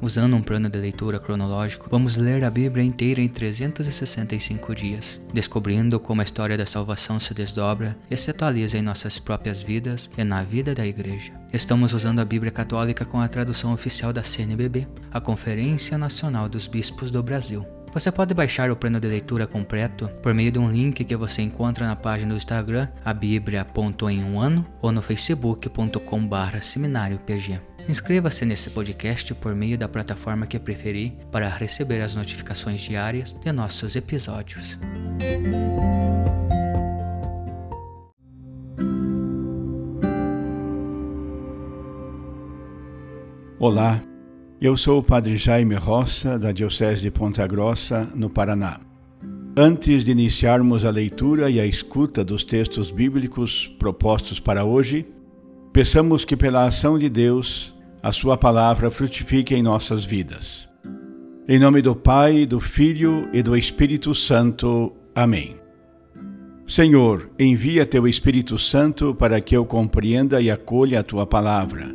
Usando um plano de leitura cronológico, vamos ler a Bíblia inteira em 365 dias, descobrindo como a história da salvação se desdobra e se atualiza em nossas próprias vidas e na vida da Igreja. Estamos usando a Bíblia Católica com a tradução oficial da CNBB, a Conferência Nacional dos Bispos do Brasil. Você pode baixar o plano de leitura completo por meio de um link que você encontra na página do Instagram, a Bíblia.em um ano, ou no facebook.com.br seminariopg. Inscreva-se nesse podcast por meio da plataforma que preferir para receber as notificações diárias de nossos episódios. Olá, eu sou o Padre Jaime Roça, da Diocese de Ponta Grossa, no Paraná. Antes de iniciarmos a leitura e a escuta dos textos bíblicos propostos para hoje, peçamos que, pela ação de Deus, a Sua palavra frutifique em nossas vidas. Em nome do Pai, do Filho e do Espírito Santo. Amém. Senhor, envia teu Espírito Santo para que eu compreenda e acolha a tua palavra,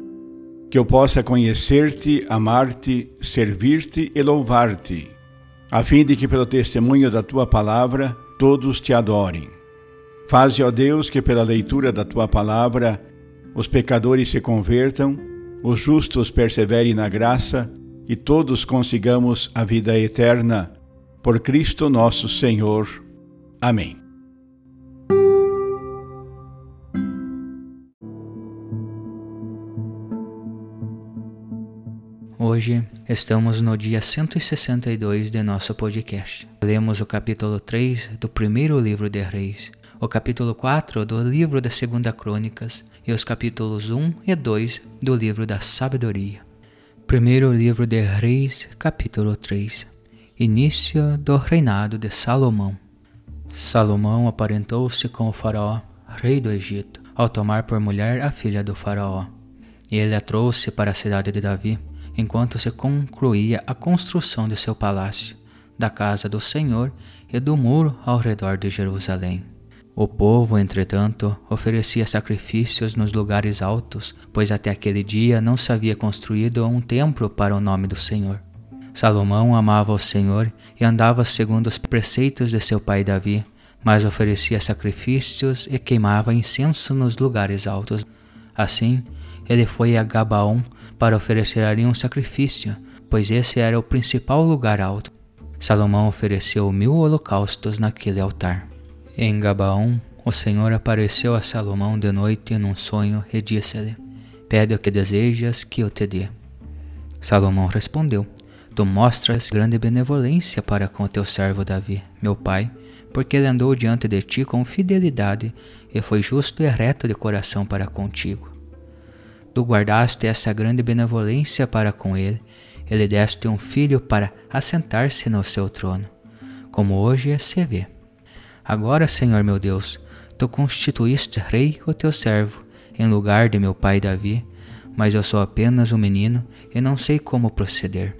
que eu possa conhecer-te, amar-te, servir-te e louvar-te, a fim de que, pelo testemunho da tua palavra, todos te adorem. Faze, ó Deus, que pela leitura da tua palavra os pecadores se convertam os justos perseverem na graça e todos consigamos a vida eterna. Por Cristo nosso Senhor. Amém. Hoje estamos no dia 162 de nosso podcast. Lemos o capítulo 3 do primeiro livro de Reis o capítulo 4 do livro das Segunda Crônicas e os capítulos 1 e 2 do livro da Sabedoria. Primeiro livro de Reis, capítulo 3. Início do reinado de Salomão. Salomão aparentou-se com o faraó, rei do Egito, ao tomar por mulher a filha do faraó. E ele a trouxe para a cidade de Davi, enquanto se concluía a construção de seu palácio, da casa do Senhor e do muro ao redor de Jerusalém. O povo, entretanto, oferecia sacrifícios nos lugares altos, pois até aquele dia não se havia construído um templo para o nome do Senhor. Salomão amava o Senhor e andava segundo os preceitos de seu pai Davi, mas oferecia sacrifícios e queimava incenso nos lugares altos. Assim, ele foi a Gabaon para oferecer ali um sacrifício, pois esse era o principal lugar alto. Salomão ofereceu mil holocaustos naquele altar. Em Gabaon, o Senhor apareceu a Salomão de noite num sonho e disse-lhe: Pede o que desejas que eu te dê. Salomão respondeu: Tu mostras grande benevolência para com teu servo Davi, meu pai, porque ele andou diante de ti com fidelidade e foi justo e reto de coração para contigo. Tu guardaste essa grande benevolência para com ele, e lhe deste um filho para assentar-se no seu trono, como hoje se vê. Agora, Senhor meu Deus, tu constituíste rei o teu servo, em lugar de meu pai Davi, mas eu sou apenas um menino e não sei como proceder.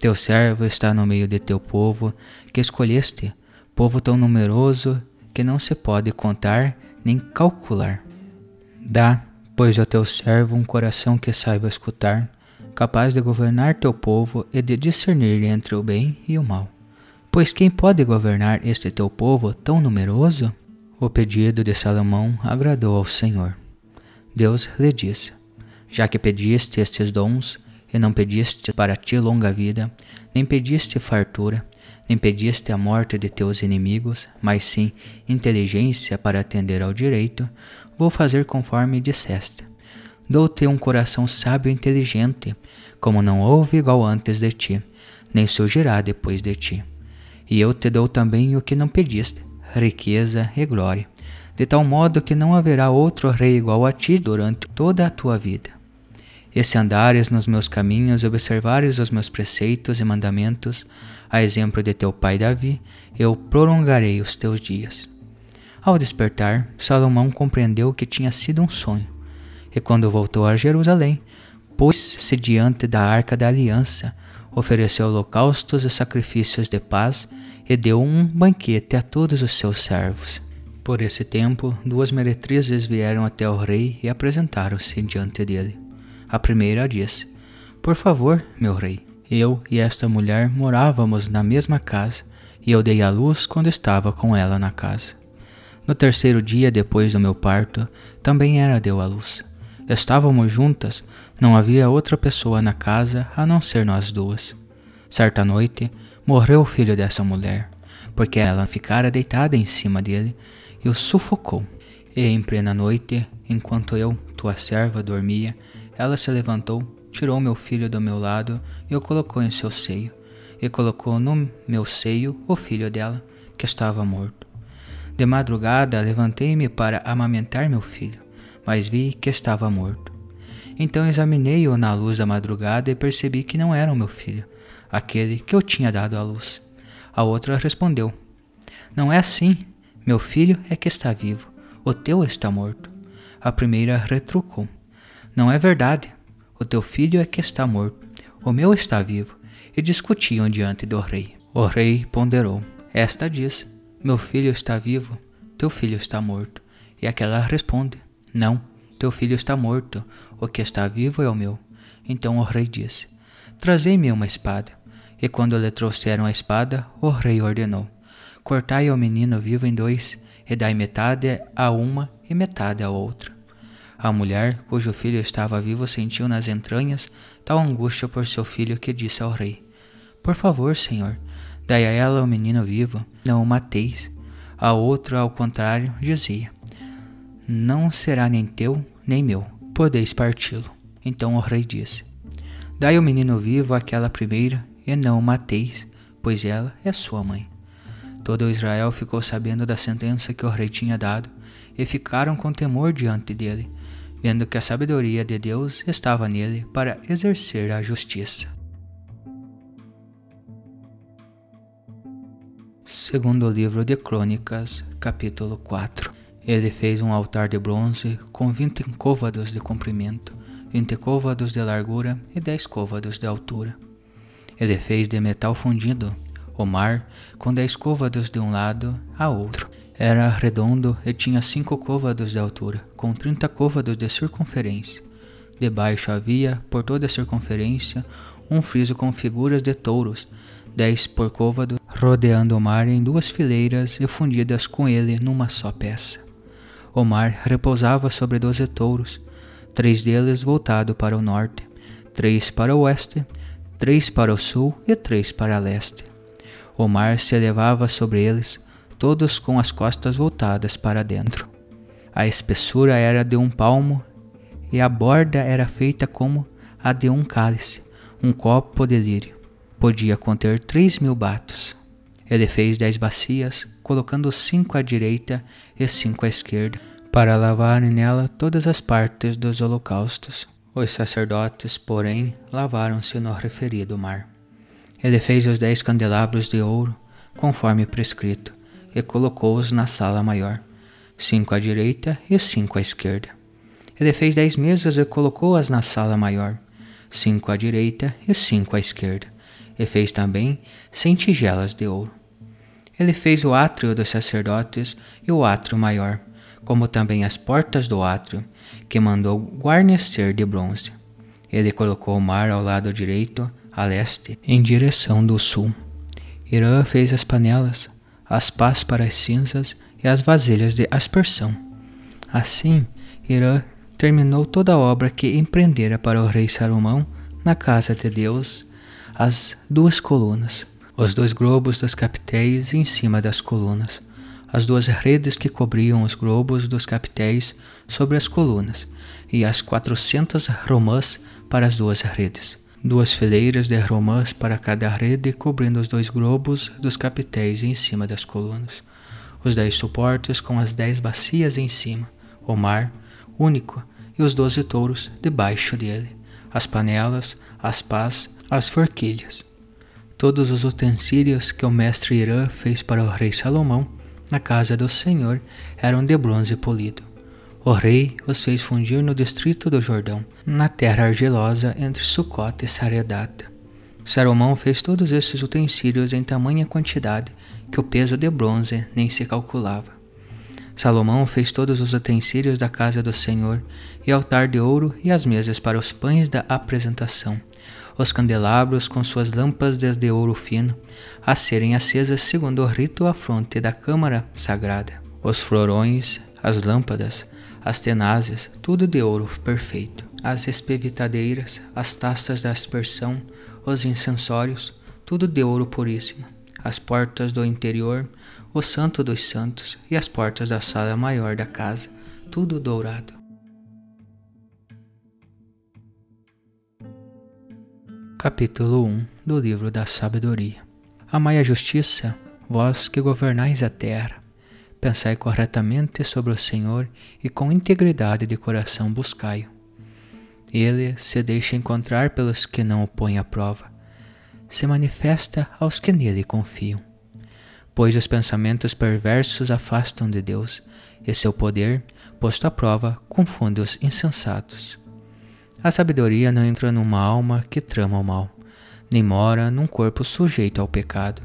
Teu servo está no meio de teu povo, que escolheste, povo tão numeroso que não se pode contar nem calcular. Dá, pois, ao teu servo um coração que saiba escutar, capaz de governar teu povo e de discernir entre o bem e o mal. Pois quem pode governar este teu povo tão numeroso? O pedido de Salomão agradou ao Senhor. Deus lhe disse: Já que pediste estes dons, e não pediste para ti longa vida, nem pediste fartura, nem pediste a morte de teus inimigos, mas sim inteligência para atender ao direito, vou fazer conforme disseste. Dou-te um coração sábio e inteligente, como não houve igual antes de ti, nem surgirá depois de ti e eu te dou também o que não pediste, riqueza e glória, de tal modo que não haverá outro rei igual a ti durante toda a tua vida. E se andares nos meus caminhos, observares os meus preceitos e mandamentos, a exemplo de teu pai Davi, eu prolongarei os teus dias. Ao despertar, Salomão compreendeu que tinha sido um sonho, e quando voltou a Jerusalém, pôs-se diante da arca da aliança, ofereceu holocaustos e sacrifícios de paz e deu um banquete a todos os seus servos. Por esse tempo, duas meretrizes vieram até o rei e apresentaram-se diante dele. A primeira disse: Por favor, meu rei, eu e esta mulher morávamos na mesma casa e eu dei à luz quando estava com ela na casa. No terceiro dia depois do meu parto, também ela deu à luz. Estávamos juntas, não havia outra pessoa na casa a não ser nós duas. Certa noite, morreu o filho dessa mulher, porque ela ficara deitada em cima dele e o sufocou. E em plena noite, enquanto eu, tua serva, dormia, ela se levantou, tirou meu filho do meu lado e o colocou em seu seio, e colocou no meu seio o filho dela, que estava morto. De madrugada levantei-me para amamentar meu filho, mas vi que estava morto. Então examinei-o na luz da madrugada e percebi que não era o meu filho, aquele que eu tinha dado à luz. A outra respondeu: Não é assim. Meu filho é que está vivo, o teu está morto. A primeira retrucou: Não é verdade. O teu filho é que está morto, o meu está vivo. E discutiam diante do rei. O rei ponderou: Esta diz: Meu filho está vivo, teu filho está morto. E aquela responde: Não, teu filho está morto, o que está vivo é o meu. Então o rei disse: Trazei-me uma espada. E quando lhe trouxeram a espada, o rei ordenou: Cortai o menino vivo em dois, e dai metade a uma e metade a outra. A mulher, cujo filho estava vivo, sentiu nas entranhas tal angústia por seu filho que disse ao rei: Por favor, senhor, dai a ela o menino vivo, não o mateis. A outra, ao contrário, dizia: Não será nem teu, nem meu, podeis parti-lo. Então o rei disse: Dai o menino vivo àquela primeira, e não o mateis, pois ela é sua mãe. Todo Israel ficou sabendo da sentença que o rei tinha dado, e ficaram com temor diante dele, vendo que a sabedoria de Deus estava nele para exercer a justiça. Segundo livro de Crônicas, capítulo 4. Ele fez um altar de bronze com vinte côvados de comprimento, vinte côvados de largura e dez côvados de altura. Ele fez de metal fundido o mar com dez côvados de um lado a outro. Era redondo e tinha cinco côvados de altura, com trinta côvados de circunferência. Debaixo havia, por toda a circunferência, um friso com figuras de touros, dez por côvado, rodeando o mar em duas fileiras e fundidas com ele numa só peça. O mar repousava sobre doze touros, três deles voltados para o norte, três para o oeste, três para o sul e três para leste. O mar se elevava sobre eles, todos com as costas voltadas para dentro. A espessura era de um palmo e a borda era feita como a de um cálice, um copo de lírio. Podia conter três mil batos. Ele fez dez bacias, colocando cinco à direita e cinco à esquerda, para lavarem nela todas as partes dos holocaustos. Os sacerdotes, porém, lavaram-se no referido mar. Ele fez os dez candelabros de ouro, conforme prescrito, e colocou-os na sala maior, cinco à direita e cinco à esquerda. Ele fez dez mesas e colocou-as na sala maior, cinco à direita e cinco à esquerda, e fez também cem tigelas de ouro. Ele fez o átrio dos sacerdotes e o átrio maior, como também as portas do átrio, que mandou guarnecer de bronze. Ele colocou o mar ao lado direito, a leste, em direção do sul. Irã fez as panelas, as pás para as cinzas e as vasilhas de aspersão. Assim, Irã terminou toda a obra que empreendera para o rei Salomão na casa de Deus, as duas colunas, os dois globos dos capitéis em cima das colunas, as duas redes que cobriam os globos dos capitéis sobre as colunas, e as quatrocentas romãs para as duas redes duas fileiras de romãs para cada rede, cobrindo os dois globos dos capitéis em cima das colunas, os dez suportes com as dez bacias em cima, o mar, único, e os doze touros debaixo dele, as panelas, as pás, as forquilhas. Todos os utensílios que o mestre Irã fez para o rei Salomão na casa do Senhor eram de bronze polido. O rei os fez fundir no distrito do Jordão, na terra argilosa entre Sucote e Saredata. Salomão fez todos esses utensílios em tamanha quantidade que o peso de bronze nem se calculava. Salomão fez todos os utensílios da casa do Senhor, e altar de ouro e as mesas para os pães da apresentação, os candelabros com suas lâmpadas de ouro fino, a serem acesas segundo o rito à fronte da câmara sagrada, os florões, as lâmpadas, as tenazes, tudo de ouro perfeito, as espevitadeiras, as taças da aspersão, os incensórios, tudo de ouro puríssimo, as portas do interior, o Santo dos Santos e as portas da sala maior da casa, tudo dourado. Capítulo 1 do Livro da Sabedoria Amai a justiça, vós que governais a terra. Pensai corretamente sobre o Senhor e com integridade de coração buscai-o. Ele se deixa encontrar pelos que não o põem à prova. Se manifesta aos que nele confiam pois os pensamentos perversos afastam de Deus, e seu poder, posto à prova, confunde os insensatos. A sabedoria não entra numa alma que trama o mal, nem mora num corpo sujeito ao pecado.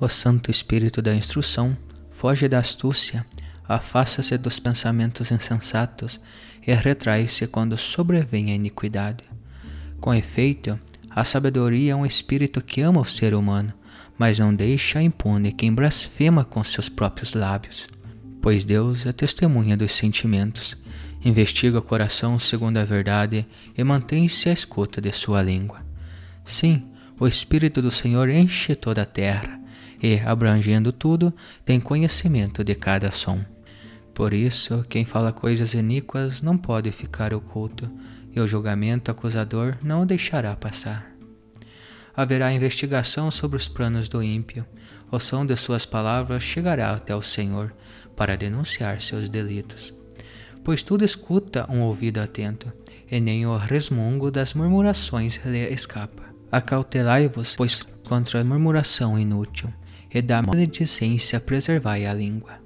O Santo Espírito da instrução foge da astúcia, afasta-se dos pensamentos insensatos e retrai-se quando sobrevém a iniquidade. Com efeito, a sabedoria é um espírito que ama o ser humano, mas não deixa impune quem blasfema com seus próprios lábios. Pois Deus é testemunha dos sentimentos, investiga o coração segundo a verdade e mantém-se à escuta de sua língua. Sim, o Espírito do Senhor enche toda a terra e, abrangendo tudo, tem conhecimento de cada som. Por isso, quem fala coisas iníquas não pode ficar oculto, e o julgamento acusador não o deixará passar haverá investigação sobre os planos do ímpio. O som de suas palavras chegará até o Senhor para denunciar seus delitos. Pois tudo escuta um ouvido atento, e nem o resmungo das murmurações lhe escapa. Acautelai-vos, pois, contra a murmuração inútil, e da maledicência preservai a língua.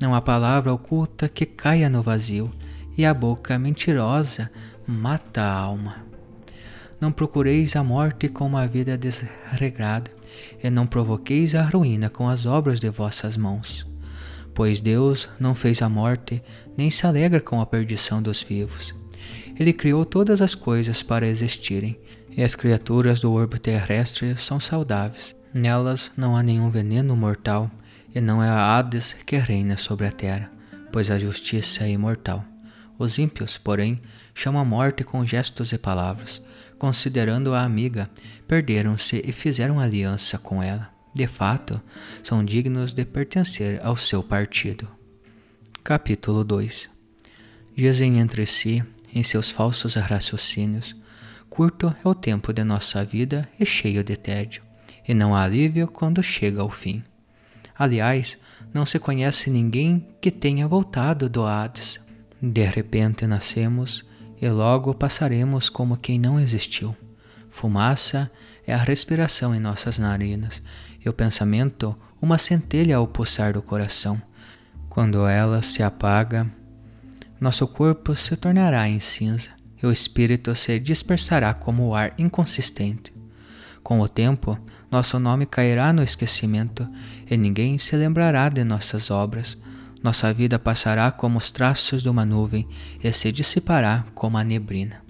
Não há palavra oculta que caia no vazio, e a boca mentirosa mata a alma. Não procureis a morte com uma vida desregrada, e não provoqueis a ruína com as obras de vossas mãos. Pois Deus não fez a morte, nem se alegra com a perdição dos vivos. Ele criou todas as coisas para existirem, e as criaturas do orbe terrestre são saudáveis. Nelas não há nenhum veneno mortal, e não é a Hades que reina sobre a terra, pois a justiça é imortal. Os ímpios, porém, chamam a morte com gestos e palavras. Considerando-a amiga, perderam-se e fizeram aliança com ela. De fato, são dignos de pertencer ao seu partido. Capítulo 2 Dizem entre si, em seus falsos raciocínios, curto é o tempo de nossa vida e cheio de tédio, e não há alívio quando chega ao fim. Aliás, não se conhece ninguém que tenha voltado do Hades de repente nascemos e logo passaremos como quem não existiu. Fumaça é a respiração em nossas narinas e o pensamento uma centelha ao pulsar do coração. Quando ela se apaga, nosso corpo se tornará em cinza e o espírito se dispersará como o ar inconsistente. Com o tempo, nosso nome cairá no esquecimento e ninguém se lembrará de nossas obras, nossa vida passará como os traços de uma nuvem e se dissipará como a neblina,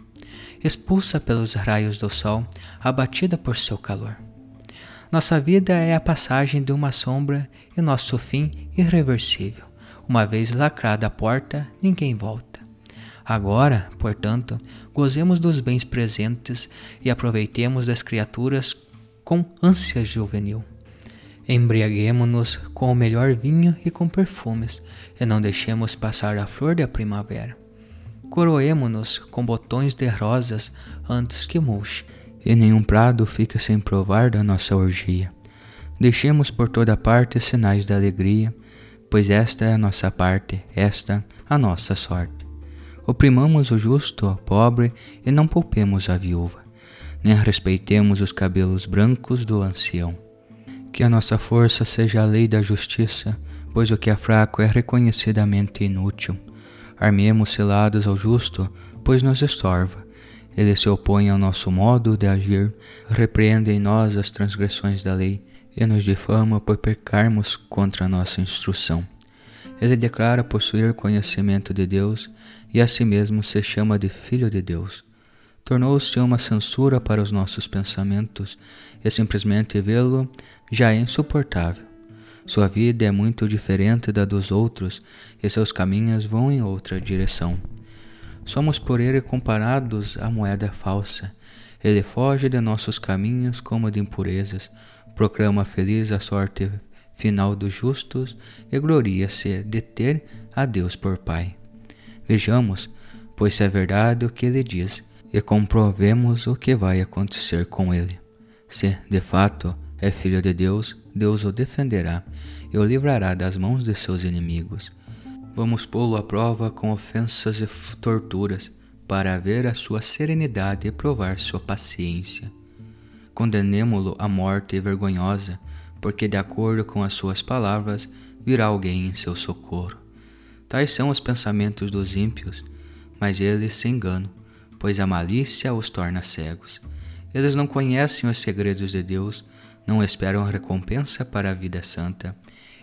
expulsa pelos raios do sol, abatida por seu calor. Nossa vida é a passagem de uma sombra e nosso fim irreversível. Uma vez lacrada a porta, ninguém volta. Agora, portanto, gozemos dos bens presentes e aproveitemos das criaturas com ânsia juvenil. Embriaguemo-nos com o melhor vinho e com perfumes, e não deixemos passar a flor da primavera. Coroemo-nos com botões de rosas antes que murche, e nenhum prado fique sem provar da nossa orgia. Deixemos por toda parte sinais de alegria, pois esta é a nossa parte, esta a nossa sorte. Oprimamos o justo, o pobre, e não poupemos a viúva, nem respeitemos os cabelos brancos do ancião. Que a nossa força seja a lei da justiça, pois o que é fraco é reconhecidamente inútil. Armemos selados ao justo, pois nos estorva. Ele se opõe ao nosso modo de agir, repreende em nós as transgressões da lei e nos difama por pecarmos contra a nossa instrução. Ele declara possuir conhecimento de Deus e a si mesmo se chama de Filho de Deus. Tornou-se uma censura para os nossos pensamentos e simplesmente vê-lo já é insuportável. Sua vida é muito diferente da dos outros e seus caminhos vão em outra direção. Somos por ele comparados à moeda falsa. Ele foge de nossos caminhos como de impurezas, proclama feliz a sorte final dos justos e gloria-se de ter a Deus por Pai. Vejamos, pois se é verdade o que ele diz, e comprovemos o que vai acontecer com ele. Se, de fato, é filho de Deus, Deus o defenderá e o livrará das mãos de seus inimigos. Vamos pô-lo à prova com ofensas e torturas, para ver a sua serenidade e provar sua paciência. Condenemo-lo à morte vergonhosa, porque, de acordo com as suas palavras, virá alguém em seu socorro. Tais são os pensamentos dos ímpios, mas eles se enganam, pois a malícia os torna cegos. Eles não conhecem os segredos de Deus, não esperam recompensa para a vida santa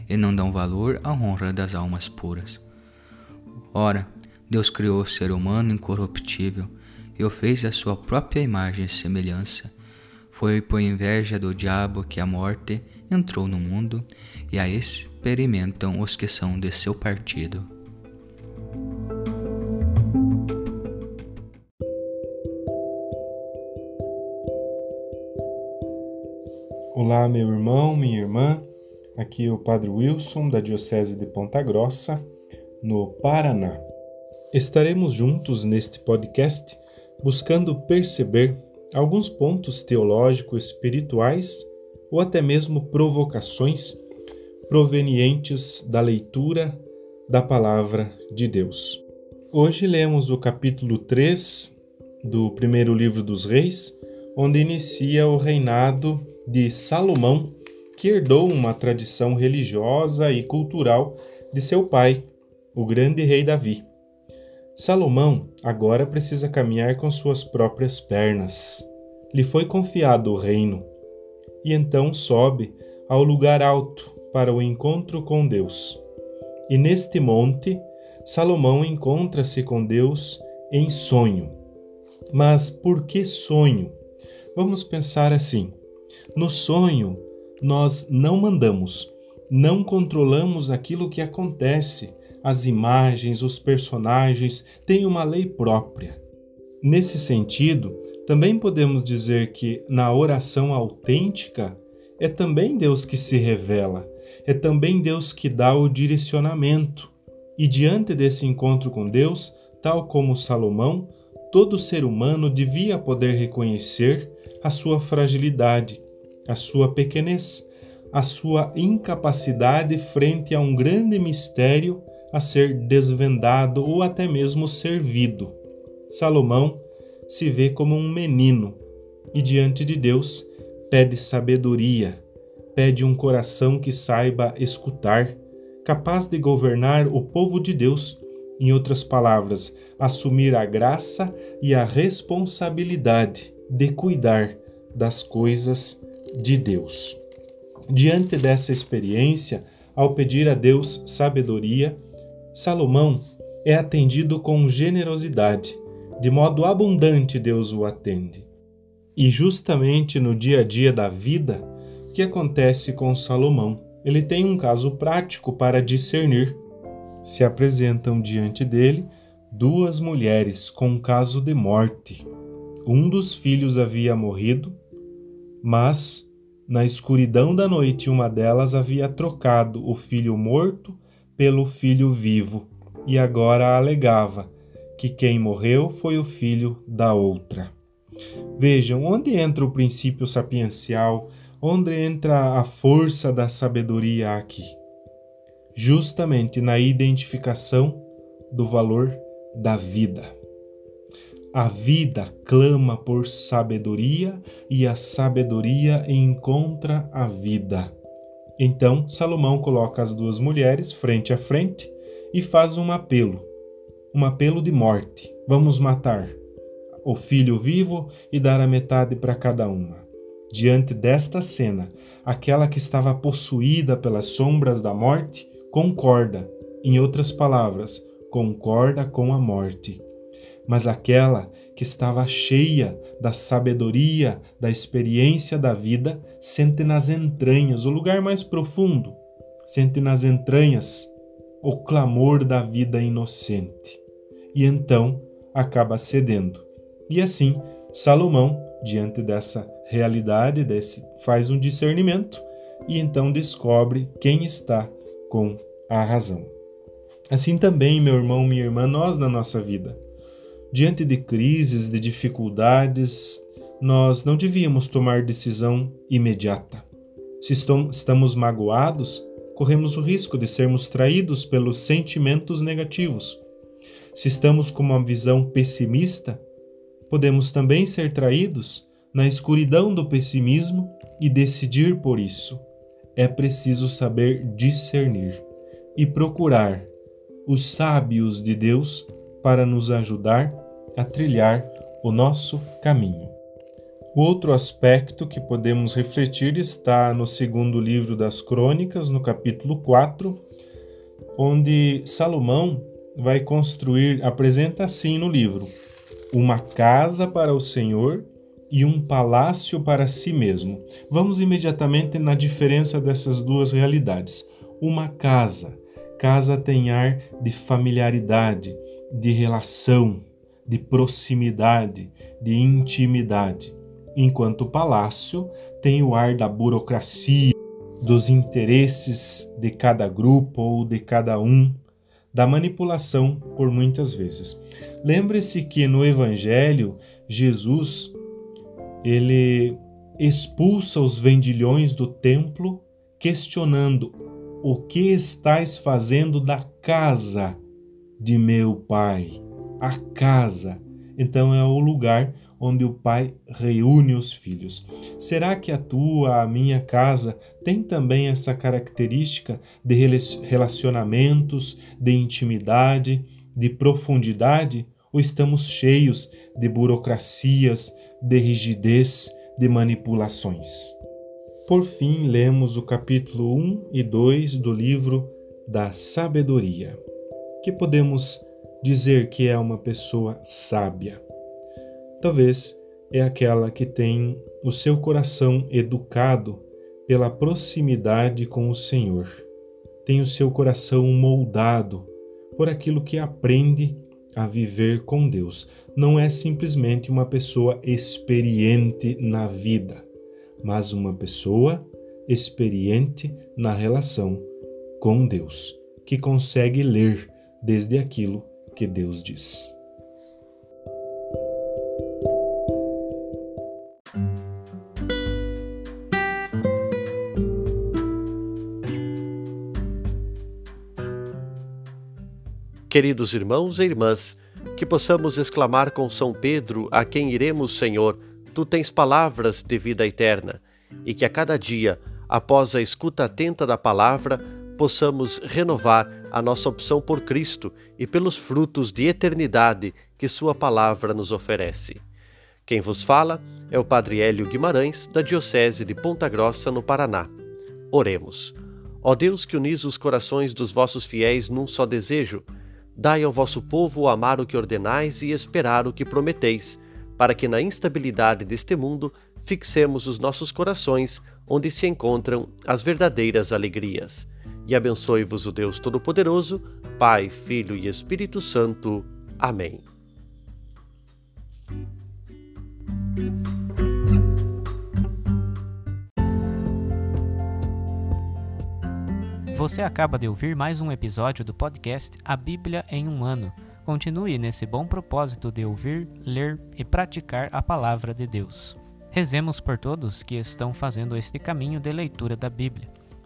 e não dão valor à honra das almas puras. Ora, Deus criou o ser humano incorruptível e o fez à sua própria imagem e semelhança. Foi por inveja do diabo que a morte entrou no mundo e a experimentam os que são de seu partido. Olá, meu irmão, minha irmã. Aqui é o Padre Wilson, da Diocese de Ponta Grossa, no Paraná. Estaremos juntos neste podcast buscando perceber alguns pontos teológicos espirituais ou até mesmo provocações provenientes da leitura da palavra de Deus. Hoje lemos o capítulo 3 do primeiro livro dos Reis, onde inicia o reinado de Salomão, que herdou uma tradição religiosa e cultural de seu pai, o grande rei Davi. Salomão agora precisa caminhar com suas próprias pernas. Lhe foi confiado o reino, e então sobe ao lugar alto para o encontro com Deus. E neste monte, Salomão encontra-se com Deus em sonho. Mas por que sonho? Vamos pensar assim: no sonho, nós não mandamos, não controlamos aquilo que acontece. As imagens, os personagens têm uma lei própria. Nesse sentido, também podemos dizer que na oração autêntica é também Deus que se revela, é também Deus que dá o direcionamento. E diante desse encontro com Deus, tal como Salomão, todo ser humano devia poder reconhecer a sua fragilidade, a sua pequenez, a sua incapacidade frente a um grande mistério a ser desvendado ou até mesmo servido. Salomão se vê como um menino e diante de Deus pede sabedoria, pede um coração que saiba escutar, capaz de governar o povo de Deus, em outras palavras, assumir a graça e a responsabilidade de cuidar das coisas de Deus. Diante dessa experiência, ao pedir a Deus sabedoria, Salomão é atendido com generosidade, de modo abundante Deus o atende. E justamente no dia a dia da vida, que acontece com Salomão? Ele tem um caso prático para discernir. Se apresentam diante dele duas mulheres com um caso de morte. Um dos filhos havia morrido mas, na escuridão da noite, uma delas havia trocado o filho morto pelo filho vivo e agora alegava que quem morreu foi o filho da outra. Vejam onde entra o princípio sapiencial, onde entra a força da sabedoria aqui. Justamente na identificação do valor da vida. A vida clama por sabedoria e a sabedoria encontra a vida. Então Salomão coloca as duas mulheres frente a frente e faz um apelo, um apelo de morte. Vamos matar o filho vivo e dar a metade para cada uma. Diante desta cena, aquela que estava possuída pelas sombras da morte concorda, em outras palavras, concorda com a morte. Mas aquela que estava cheia da sabedoria, da experiência da vida, sente nas entranhas, o lugar mais profundo, sente nas entranhas o clamor da vida inocente. E então acaba cedendo. E assim, Salomão, diante dessa realidade, desse, faz um discernimento e então descobre quem está com a razão. Assim também, meu irmão, minha irmã, nós na nossa vida. Diante de crises, de dificuldades, nós não devíamos tomar decisão imediata. Se estamos magoados, corremos o risco de sermos traídos pelos sentimentos negativos. Se estamos com uma visão pessimista, podemos também ser traídos na escuridão do pessimismo e decidir por isso. É preciso saber discernir e procurar os sábios de Deus para nos ajudar a trilhar o nosso caminho. O outro aspecto que podemos refletir está no segundo livro das Crônicas, no capítulo 4, onde Salomão vai construir, apresenta assim no livro, uma casa para o Senhor e um palácio para si mesmo. Vamos imediatamente na diferença dessas duas realidades. Uma casa Casa tem ar de familiaridade, de relação, de proximidade, de intimidade, enquanto o palácio tem o ar da burocracia, dos interesses de cada grupo ou de cada um, da manipulação por muitas vezes. Lembre-se que no evangelho Jesus ele expulsa os vendilhões do templo questionando o que estás fazendo da casa de meu pai? A casa. Então é o lugar onde o pai reúne os filhos. Será que a tua, a minha casa tem também essa característica de relacionamentos, de intimidade, de profundidade? Ou estamos cheios de burocracias, de rigidez, de manipulações? Por fim, lemos o capítulo 1 e 2 do livro da Sabedoria, que podemos dizer que é uma pessoa sábia. Talvez é aquela que tem o seu coração educado pela proximidade com o Senhor, tem o seu coração moldado por aquilo que aprende a viver com Deus. Não é simplesmente uma pessoa experiente na vida mas uma pessoa experiente na relação com Deus, que consegue ler desde aquilo que Deus diz. Queridos irmãos e irmãs, que possamos exclamar com São Pedro, a quem iremos, Senhor, tu tens palavras de vida eterna, e que a cada dia, após a escuta atenta da palavra, possamos renovar a nossa opção por Cristo e pelos frutos de eternidade que Sua palavra nos oferece. Quem vos fala é o Padre Hélio Guimarães, da Diocese de Ponta Grossa, no Paraná. Oremos. Ó Deus que unis os corações dos vossos fiéis num só desejo, dai ao vosso povo amar o que ordenais e esperar o que prometeis para que na instabilidade deste mundo fixemos os nossos corações onde se encontram as verdadeiras alegrias. E abençoe-vos o Deus Todo-Poderoso, Pai, Filho e Espírito Santo. Amém. Você acaba de ouvir mais um episódio do podcast A Bíblia em um Ano Continue nesse bom propósito de ouvir, ler e praticar a palavra de Deus. Rezemos por todos que estão fazendo este caminho de leitura da Bíblia.